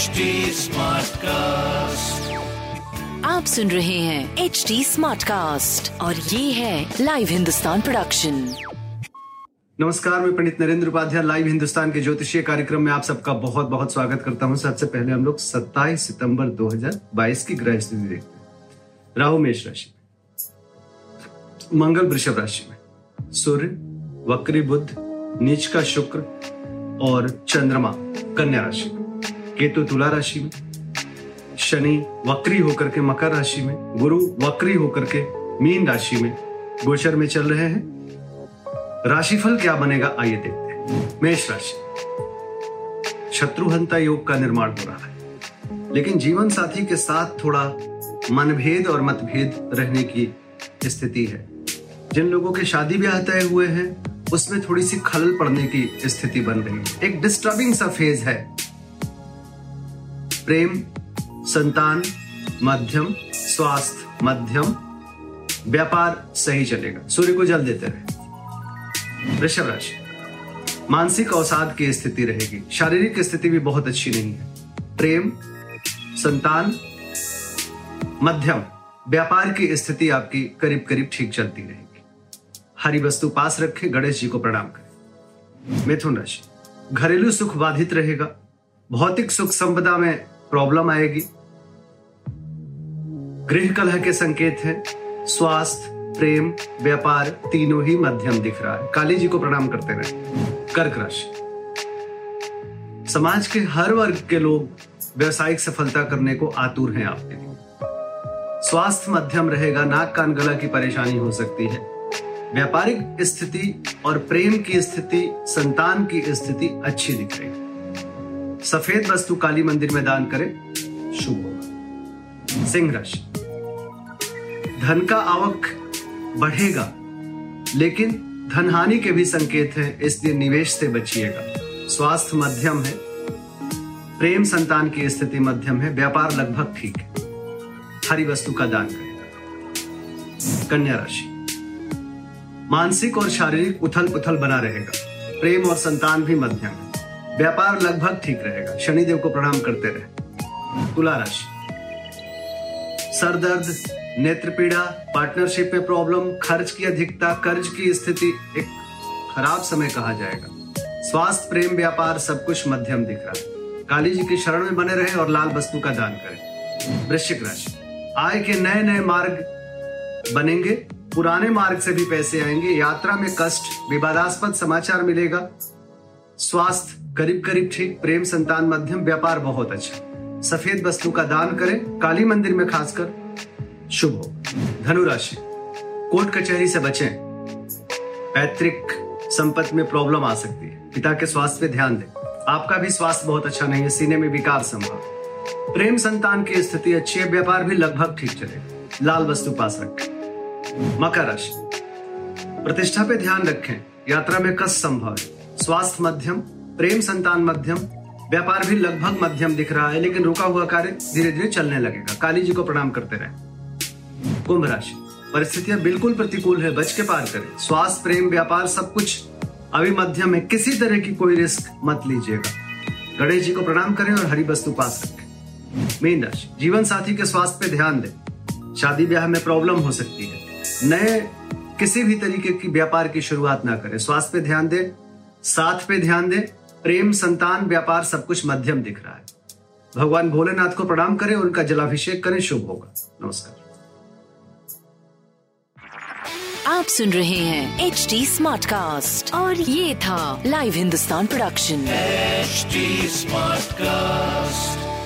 HD Smartcast. आप सुन रहे हैं एच डी स्मार्ट कास्ट और ये है लाइव हिंदुस्तान प्रोडक्शन नमस्कार मैं पंडित नरेंद्र उपाध्याय लाइव हिंदुस्तान के ज्योतिषीय कार्यक्रम में आप सबका बहुत बहुत स्वागत करता हूँ। सबसे पहले हम लोग 27 सितंबर 2022 की ग्रह स्थिति देखते हैं। राहु मेष राशि में मंगल वृषभ राशि में सूर्य वक्री बुद्ध नीच का शुक्र और चंद्रमा कन्या राशि में। केतु तुला राशि में, शनि वक्री होकर के मकर राशि में, गुरु वक्री होकर के मीन राशि में गोचर में चल रहे हैं। राशिफल क्या बनेगा, आइए देखते हैं। मेष राशि। शत्रुहंता योग का निर्माण हो रहा है। लेकिन जीवन साथी के साथ थोड़ा मनभेद और मतभेद रहने की स्थिति है। जिन लोगों के शादी ब्याह तय हुए हैं, उसमें थोड़ी सी खलल पड़ने की स्थिति बन रही है। एक डिस्टर्बिंग सा फ़ेज़ है। प्रेम, संतान, मध्यम स्वास्थ्य मध्यम, व्यापार सही चलेगा। सूर्य को जल देते रहे। वृषभ राशि। मानसिक अवसाद की स्थिति रहेगी। शारीरिक स्थिति भी बहुत अच्छी नहीं है। प्रेम, संतान, मध्यम, व्यापार की स्थिति आपकी करीब करीब ठीक चलती रहेगी। हरी वस्तु पास रखें, गणेश जी को प्रणाम करें। मिथुन राशि। घरेलू सुख बाधित रहेगा। भौतिक सुख संपदा में प्रॉब्लम आएगी। गृह कलह के संकेत हैं। स्वास्थ्य, प्रेम, व्यापार तीनों ही मध्यम दिख रहा है। काली जी को प्रणाम करते रहे। कर्क राशि। समाज के हर वर्ग के लोग व्यवसायिक सफलता करने को आतुर हैं आपके लिए। स्वास्थ्य मध्यम रहेगा, नाक कान गला की परेशानी हो सकती है। व्यापारिक स्थिति और प्रेम की स्थिति, संतान की स्थिति अच्छी दिख रही है। सफ़ेद वस्तु काली मंदिर में दान करें, शुभ होगा। सिंह राशि। धन का आवक बढ़ेगा, लेकिन धन हानि के भी संकेत हैं, इसलिए निवेश से बचिएगा। स्वास्थ्य मध्यम है, प्रेम संतान की स्थिति मध्यम है, व्यापार लगभग ठीक है। हरी वस्तु का दान करेगा। कन्या राशि। मानसिक और शारीरिक उथल पुथल बना रहेगा, प्रेम और संतान भी मध्यम है। व्यापार लगभग ठीक रहेगा। शनिदेव को प्रणाम करते रहे। तुला राशि। सर दर्द, नेत्र पीड़ा पार्टनरशिप में प्रॉब्लम खर्च की अधिकता, कर्ज की स्थिति, एक खराब समय कहा जाएगा। स्वास्थ्य, प्रेम, व्यापार, सब कुछ मध्यम दिख रहा है। काली जी की शरण में बने रहे और लाल वस्तु का दान करें। वृश्चिक राशि। आय के नए नए मार्ग बनेंगे। पुराने मार्ग से भी पैसे आएँगे। यात्रा में कष्ट, विवादास्पद समाचार मिलेगा। स्वास्थ्य करीब करीब ठीक, प्रेम संतान मध्यम, व्यापार बहुत अच्छा। सफ़ेद वस्तु का दान करें, काली मंदिर में खासकर। शुभ हो। धनु राशि। कोर्ट कचहरी से बचें। पैतृक संपत्ति में प्रॉब्लम आ सकती है। पिता के स्वास्थ्य पे ध्यान दें। आपका भी स्वास्थ्य बहुत अच्छा नहीं है, सीने में विकार संभव। प्रेम संतान की स्थिति अच्छी है, व्यापार भी लगभग ठीक चलेगा। लाल वस्तु पास रखें मकर राशि। प्रतिष्ठा पे ध्यान रखें। यात्रा में कष्ट संभव है। स्वास्थ्य मध्यम, प्रेम संतान मध्यम, व्यापार भी लगभग मध्यम दिख रहा है, लेकिन रुका हुआ कार्य धीरे धीरे चलने लगेगा। काली जी को प्रणाम करते रहे। कुंभ राशि। परिस्थितियाँ बिल्कुल प्रतिकूल है, बच के पार करें। स्वास्थ्य, प्रेम, व्यापार सब कुछ अभी मध्यम है। किसी तरह की कोई रिस्क मत लीजिएगा। गणेश जी को प्रणाम करें और हरी वस्तु पास रखें। मीन राशि। जीवन साथी के स्वास्थ्य पे ध्यान दें। शादी ब्याह में प्रॉब्लम हो सकती है। नए किसी भी तरीके की व्यापार की शुरुआत ना करें। स्वास्थ्य पे ध्यान दें। साथ पे ध्यान दें प्रेम संतान व्यापार सब कुछ मध्यम दिख रहा है। भगवान भोलेनाथ को प्रणाम करें और उनका जलाभिषेक करें। शुभ होगा। नमस्कार। आप सुन रहे हैं एच डी स्मार्ट कास्ट और ये था live Hindustan production smart Smartcast.